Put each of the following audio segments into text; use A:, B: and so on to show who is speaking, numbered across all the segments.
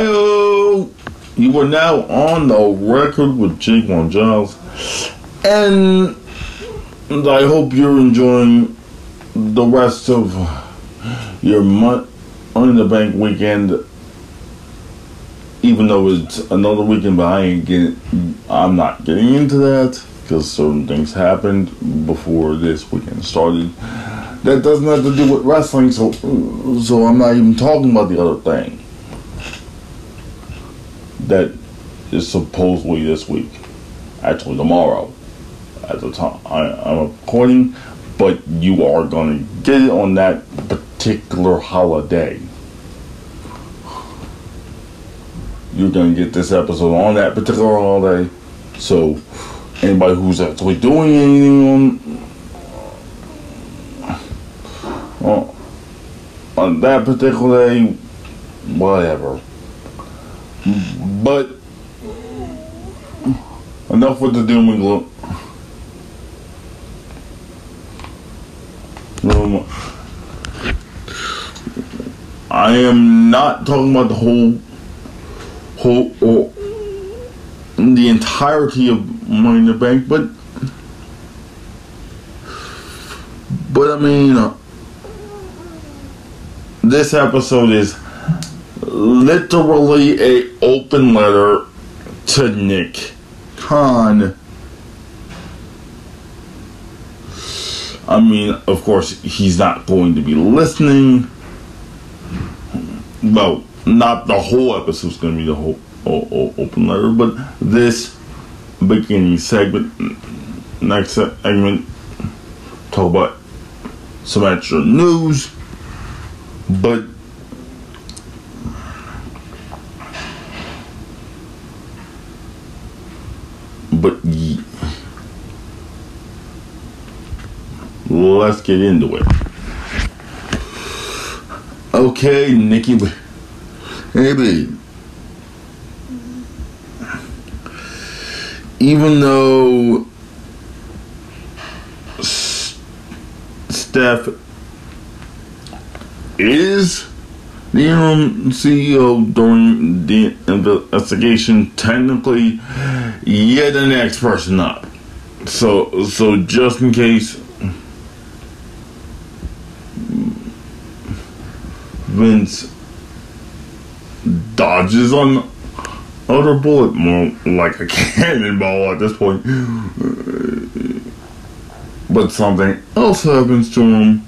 A: Hi, you are now on the record with Jake One Giles, and I hope you're enjoying the rest of your Money in the Bank weekend. Even though it's another weekend, but I ain't getting, I'm not getting into that because certain things happened before this weekend started. That doesn't have to do with wrestling, so so I'm not even talking about the other thing that is supposedly this week. Actually, tomorrow at the time I, I'm recording, but you are to get it on that particular holiday. You're to get this episode on that particular holiday. So, anybody who's actually doing anything on, on, on that particular day, whatever. But enough with the doom and gloom. Um, I am not talking about the whole, whole, or the entirety of Money in the Bank, but, but I mean, uh, this episode is literally a open letter to Nick Khan. I mean, of course, he's not going to be listening. Well, not the whole episode's going to be the whole open letter, but this beginning segment, next segment, talk about some extra news, but but let's get into it. Okay, Nikki, babe. Even though S- Steph is the interim CEO during the investigation, technically, you're the next person up. So, so just in case Vince dodges on other bullet, more like a cannonball at this point. But something else happens to him.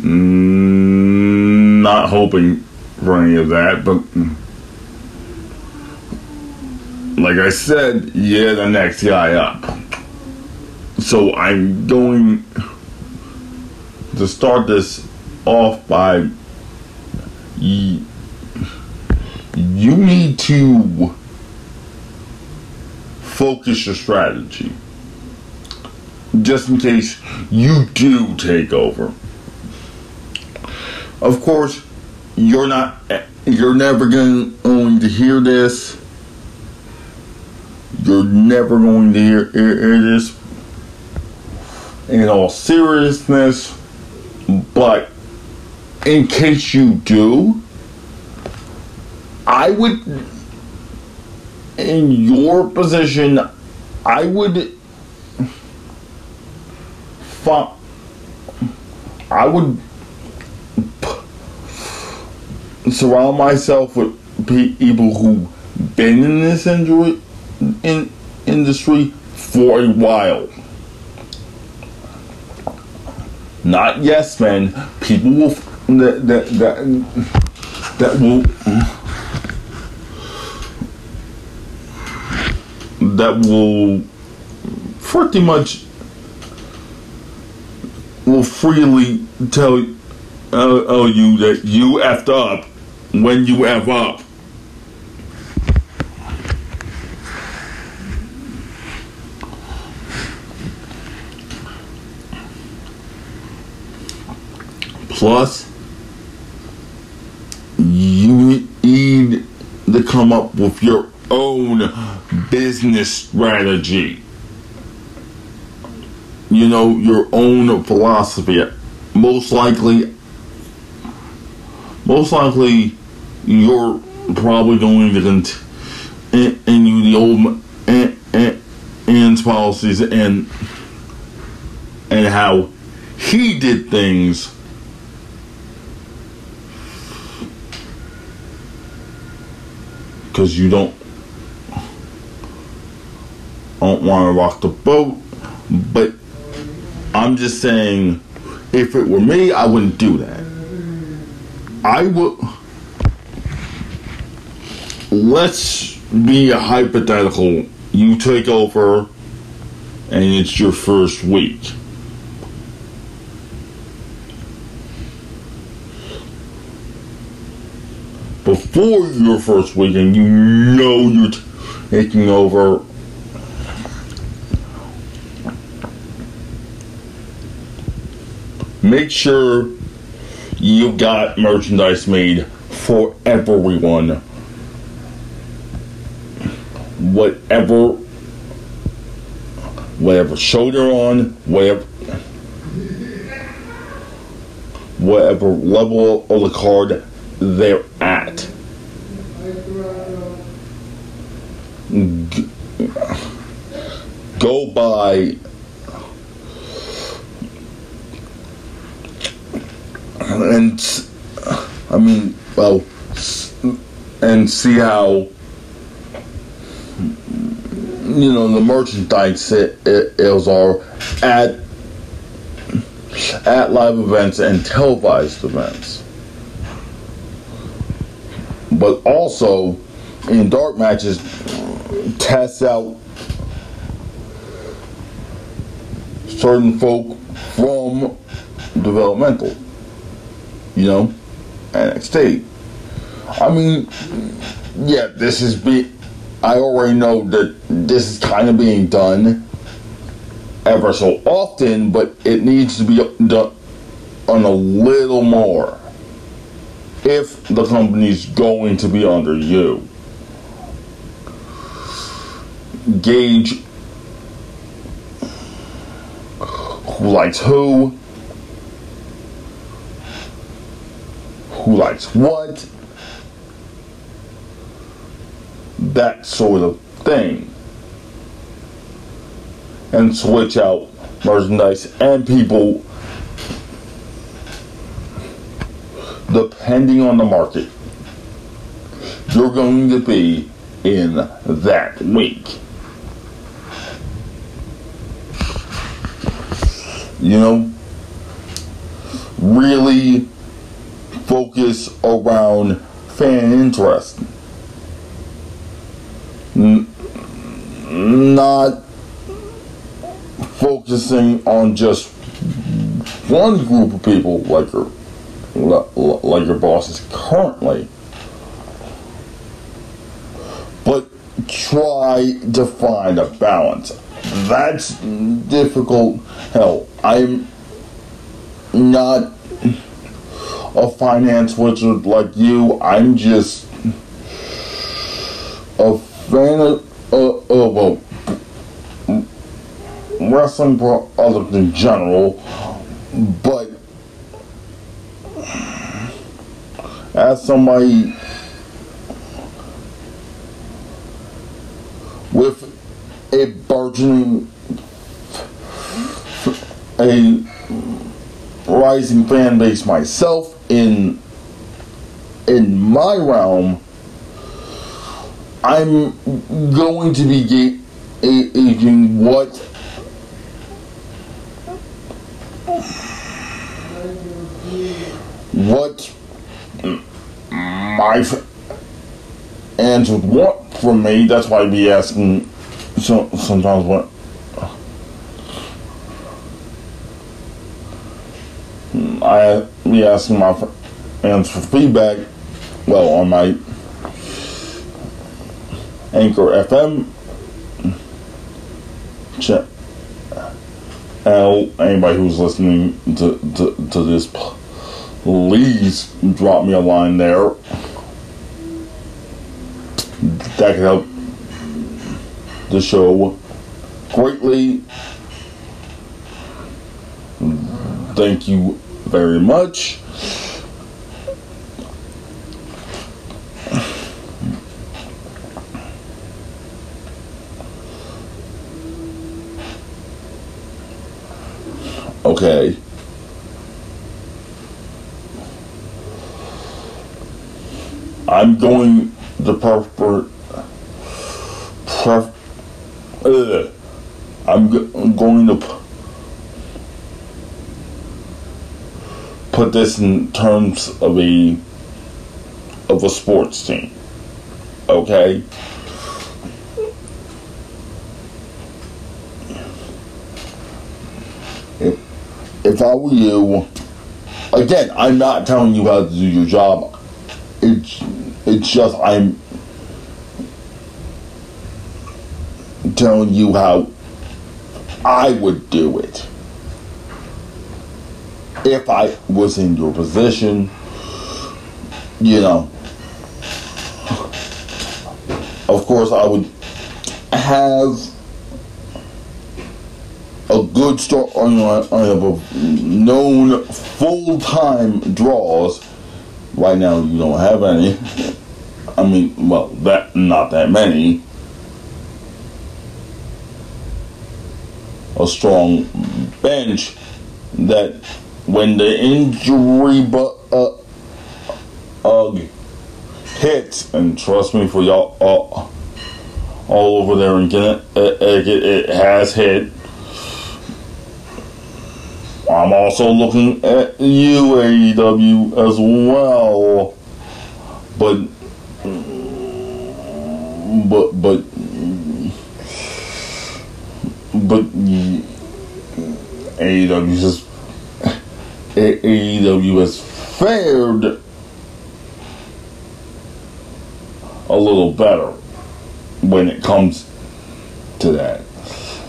A: Mm, Not hoping for any of that, but like I said, yeah, the next guy up. So I'm going to start this off by you need to focus your strategy just in case you do take over. Of course, you're not you're never going, to hear this. You're never going to hear, hear, hear this in all seriousness, but in case you do, I would, in your position, I would, I would p- surround myself with people who been in this injury, in industry for a while. Not yes men. People will that that that that will that will pretty much will freely tell uh, tell you that you effed up when you f up. Plus, you need to come up with your own business strategy. You know, your own philosophy. Most likely, most likely, your probably going to continue the old Ann's policies and and how he did things. Because you don't don't want to rock the boat, but I'm just saying, if it were me, I wouldn't do that. I would. Let's be a hypothetical. You take over, and it's your first week. Before your first week, and you know you're taking over make sure you got merchandise made for everyone. Whatever whatever show they're on, whatever whatever level of the card they're at. Go by and I mean, well, and see how you know the merchandise sales are at at live events and televised events, but also in dark matches, test out certain folk from developmental you know, NXT. I mean, yeah, this is be. I already know that this is kind of being done ever so often, but it needs to be done on a little more. If the company's going to be under you. Gauge who likes who, who likes what, that sort of thing. And switch out merchandise and people depending on the market you're going to be in that week. You know, really focus around fan interest. Not focusing on just one group of people like your like your bosses currently. But try to find a balance. That's difficult hell. I'm not a finance wizard like you. I'm just a fan of, uh, uh, wrestling products in general, but as somebody with a burgeoning a rising fan base myself in in my realm, I'm going to be gauging what what my fans would want from me. That's why I'd be asking so, sometimes what I be asking my fans for feedback. Well, on my Anchor FM check. And anybody who's listening to, to, to this, please drop me a line there. That could help the show greatly. Thank you very much. Okay. I'm going to prefer. Pref, uh, I'm going to p- put this in terms of a of a sports team. Okay. If if I were you, again, I'm not telling you how to do your job. It's it's just I'm telling you how I would do it if I was in your position. You know, of course, I would have a good start on on known full time draws. Right now, you don't have any. I mean, well, that not that many. A strong bench that when the injury but uh, uh, hits, and trust me for y'all uh, all over there in Connecticut, it, it has hit. I'm also looking at AEW as well, but but but but AEW just AEW has fared a little better when it comes to that.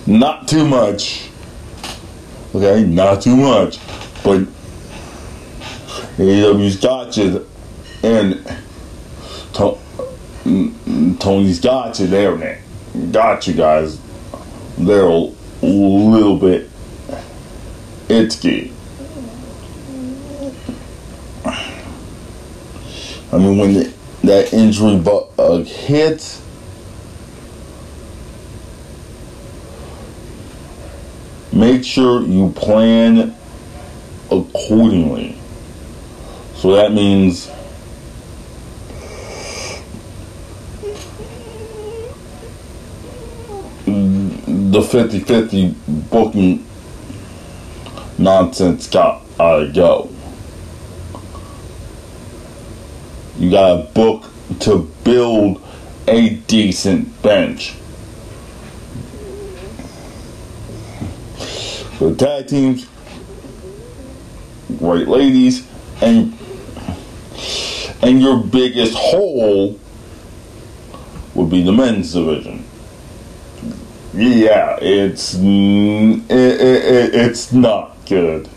A: Not too much. Okay, not too much. But AEW's got you and Tony's got you there, man. Got you guys. They're a little bit itchy. I mean, when the, that injury bug uh, hits, make sure you plan accordingly. So that means the 50 50 booking nonsense got to go. You got to book to build a decent bench. For tag teams, great ladies, and and your biggest hole would be the men's division. Yeah, it's it, it, it, it's not good.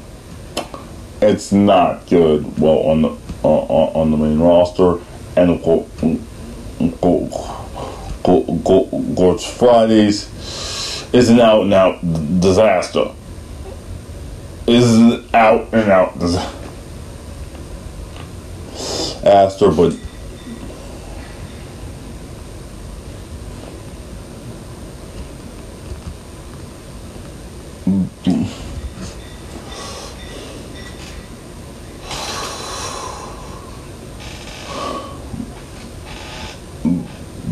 A: It's not good. Well, on the uh, on the main roster, and of course, go, go Fridays is an out and out disaster. Is out and out disaster, but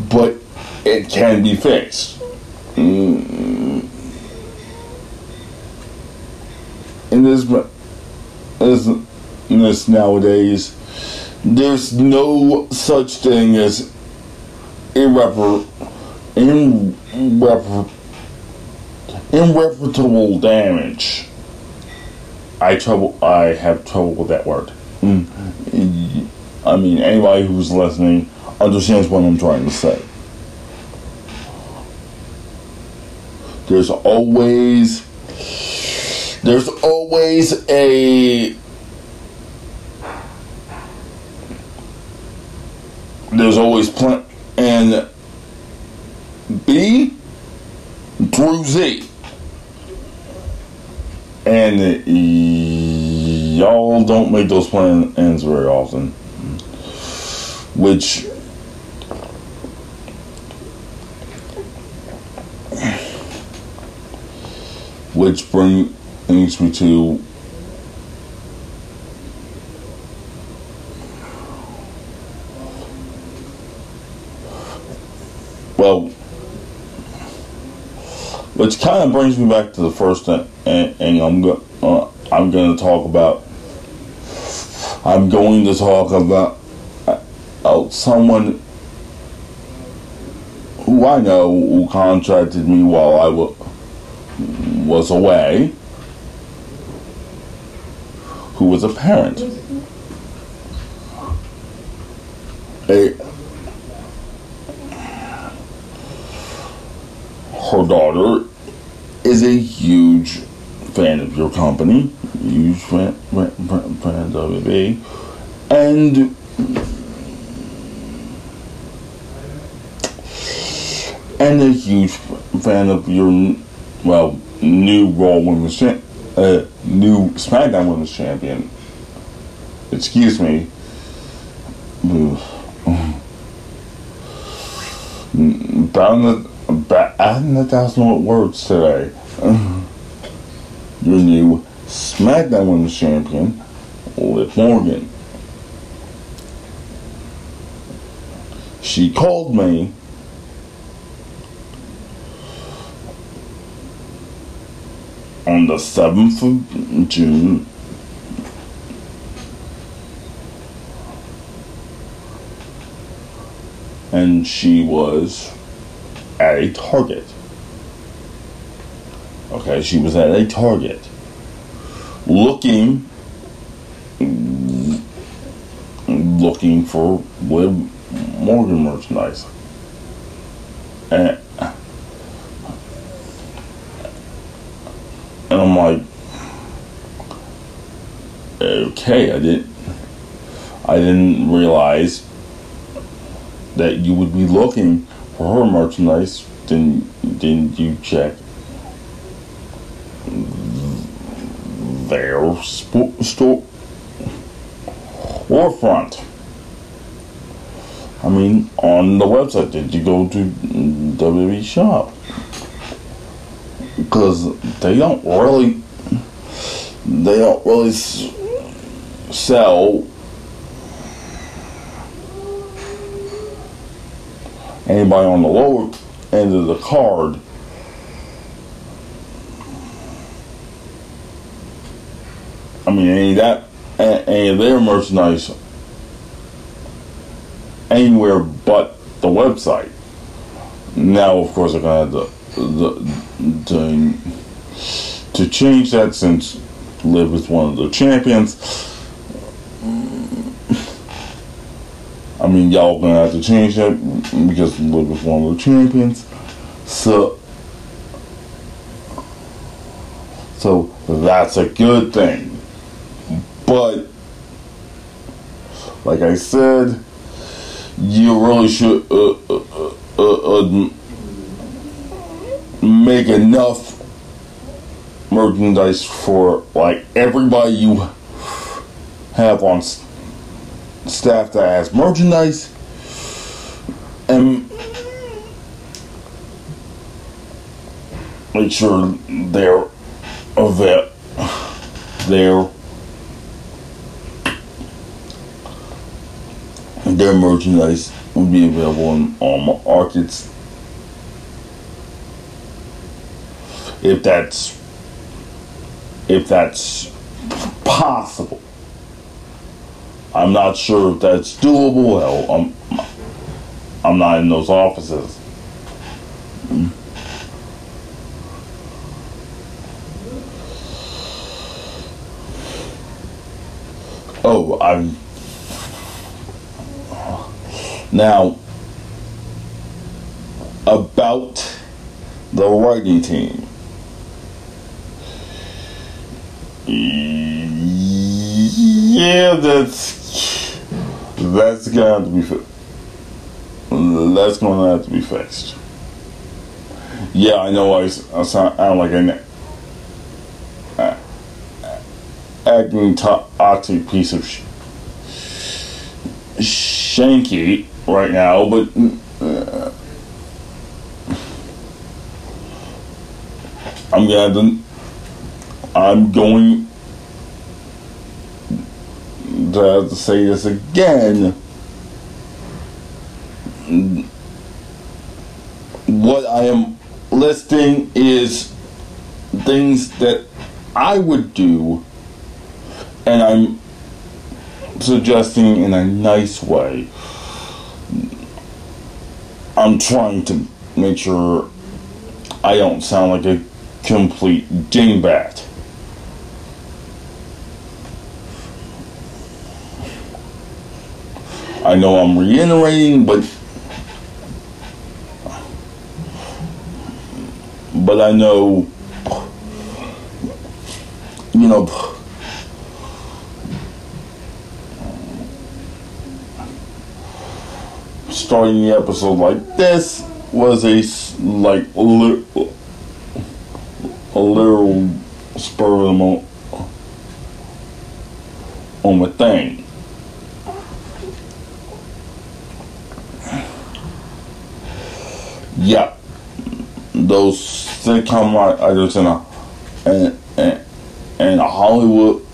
A: but it can be fixed. Mm. In this, in this nowadays, there's no such thing as irreparable, irreparable damage. I trouble. I have trouble with that word. Mm. I mean, anybody who's listening understands what I'm trying to say. There's always there's always a there's always plan and B through Z. And y'all don't make those plans very often. Which which bring leads me to well, which kind of brings me back to the first thing, and, and I'm go, uh, I'm going to talk about. I'm going to talk about uh, someone who I know who contracted me while I w- was away, who was a parent. A, her daughter is a huge fan of your company, huge fan, fan, fan of WWE, and and a huge fan of your well new Raw Women's cha- uh, new SmackDown Women's Champion. Excuse me. Bound adding a thousand words today. Your new SmackDown Women's Champion, Liv Morgan. She called me on the 7th of June and she was at a Target. Okay, she was at a Target looking looking for Liv Morgan merchandise. And, I'm like, okay, I didn't I didn't realize that you would be looking for her merchandise, then didn't you check their sp- store storefront? I mean, on the website, did you go to WWE shop? Because they don't really, they don't really s- sell anybody on the lower end of the card I mean any of that of their merchandise anywhere but the website. Now of course I'm gonna have to, the, to, to change that since Liv is one of the champions I mean, y'all gonna have to change that because Liv is one of the champions. So, so that's a good thing. But, like I said, you really should uh, uh, uh, uh make enough merchandise for like everybody you have on staff that has merchandise and make sure they're avail their their merchandise will be available in all markets. If that's if that's possible I'm not sure if that's doable. Hell, I'm, I'm not in those offices. Oh, I'm. Now, about the writing team. Yeah, that's that's gonna be that's gonna have to be fixed. Yeah, I know. I, I sound I like an uh, acting toxic piece of sh- shanky right now, but. Uh, I'm gonna I'm going have uh, to say this again. What I am listing is things that I would do, and I'm suggesting in a nice way. I'm trying to make sure I don't sound like a complete dingbat. I know I'm reiterating, but but I know you know starting the episode like this was a like li- a little spur of the moment moment thing. Yeah, those sitcom writers in a and and and Hollywood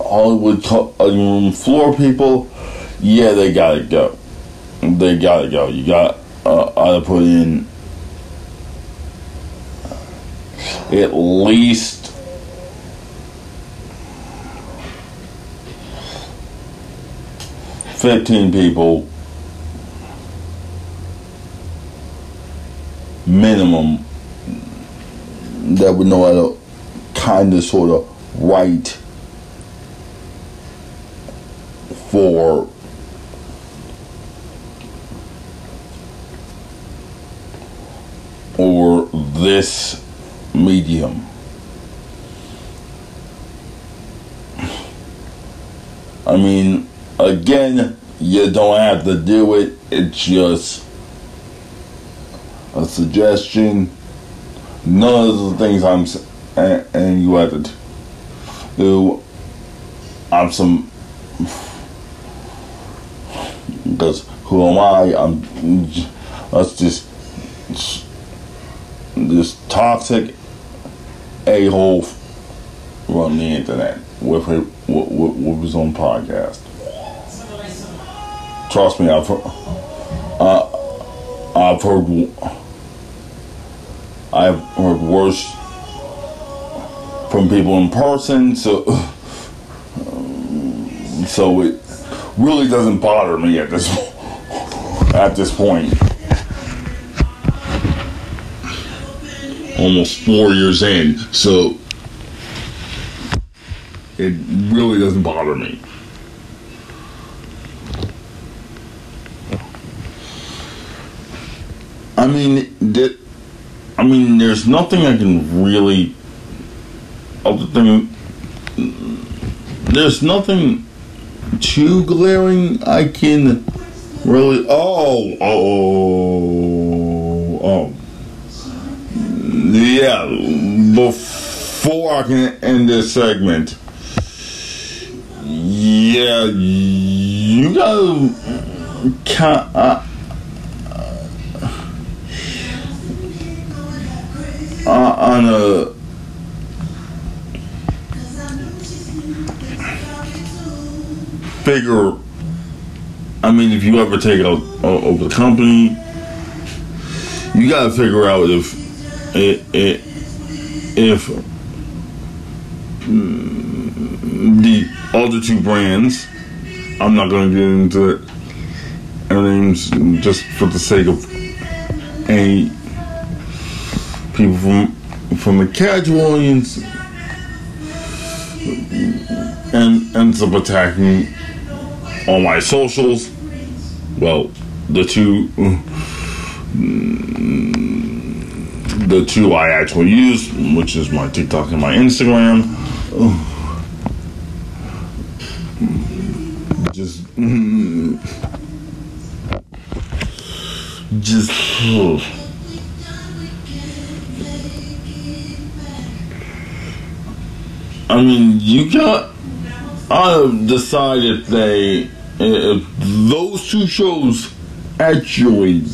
A: Hollywood room floor people, yeah, they gotta go. They gotta go. You got uh, to put in at least fifteen people minimum that would know how to kind of sort of write for or this medium. I mean, again, you don't have to do it. It's just a suggestion. None of the things I'm and, you have to do. I'm some because who am I? I'm that's just this toxic a hole run the internet with, with, with his own podcast. Trust me, I've heard, uh, I've heard I've heard worse from people in person, so so it really doesn't bother me at this at this point. Almost four years in, so it really doesn't bother me. Mean, that. I mean, there's nothing I can really. Other than there's nothing too glaring I can really. Oh, oh, oh. Yeah, before I can end this segment, yeah, you gotta. Can, uh, on a figure. I mean, if you ever take uh, over the company, you got to figure out if it, it if mm, the other two brands. I'm not to get into it. Names just for the sake of any people from from the audience and ends up attacking all my socials. Well, the two the two I actually use, which is my TikTok and my Instagram. Just just I mean, you got. I decide if they, if those two shows actually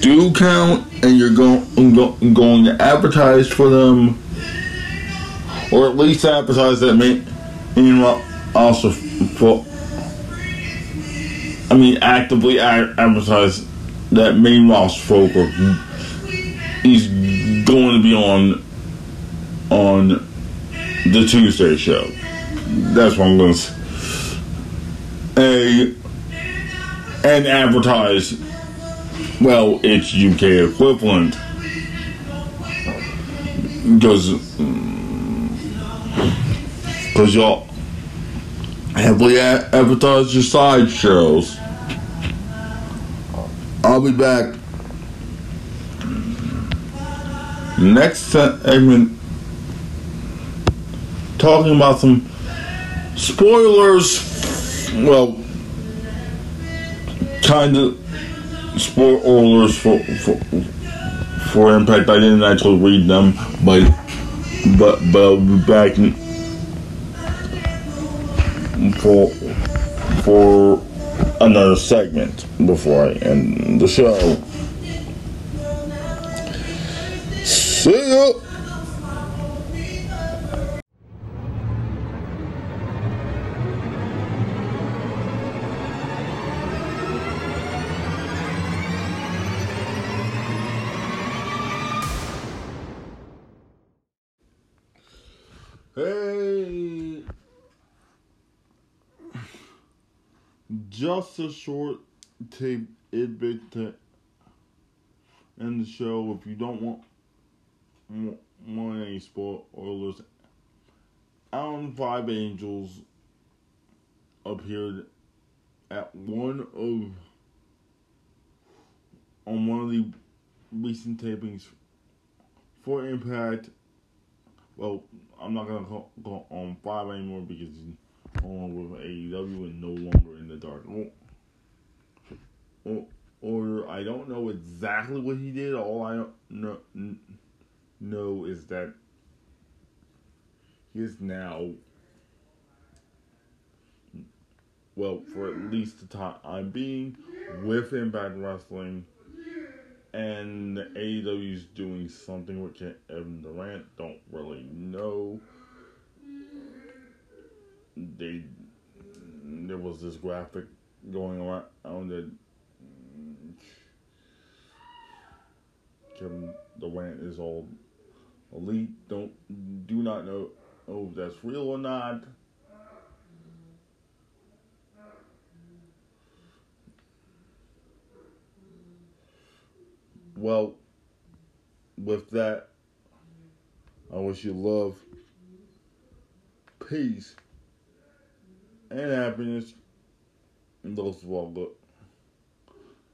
A: do count and you're going go, going to advertise for them, or at least advertise that main, main also for. I mean, actively advertise that main roster Foker. He's going to be on on the Tuesday show. That's what I'm going to say. A and advertise well, its UK equivalent. Because because mm, y'all heavily advertise your side shows. I'll be back next segment talking about some spoilers. Well, kind of sport orders for, for for Impact. I didn't actually read them, but but but I'll be back for for another segment before I end the show. See ya. Just a short tape it bit to end the show. If you don't want want, any spoilers, Alan Five Angels appeared at one of on one of the recent tapings for Impact. Well, I'm not gonna go, on five anymore because on with AEW and no longer in the dark oh. Oh, or I don't know exactly what he did. All I know, know is that he is now, well, for at least the time I'm being, with Impact Wrestling and AEW is doing something with Kevin Durant. Don't really know. They there was this graphic going around that Kevin Durant is all elite. Don't do not know if that's real or not. Well, with that, I wish you love, peace, and happiness. And those of all good.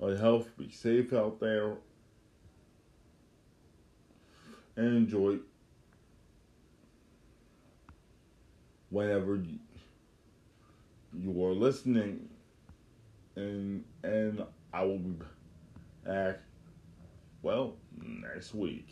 A: Good health, be safe out there, and enjoy whenever you are listening. And and I will be back well, next week.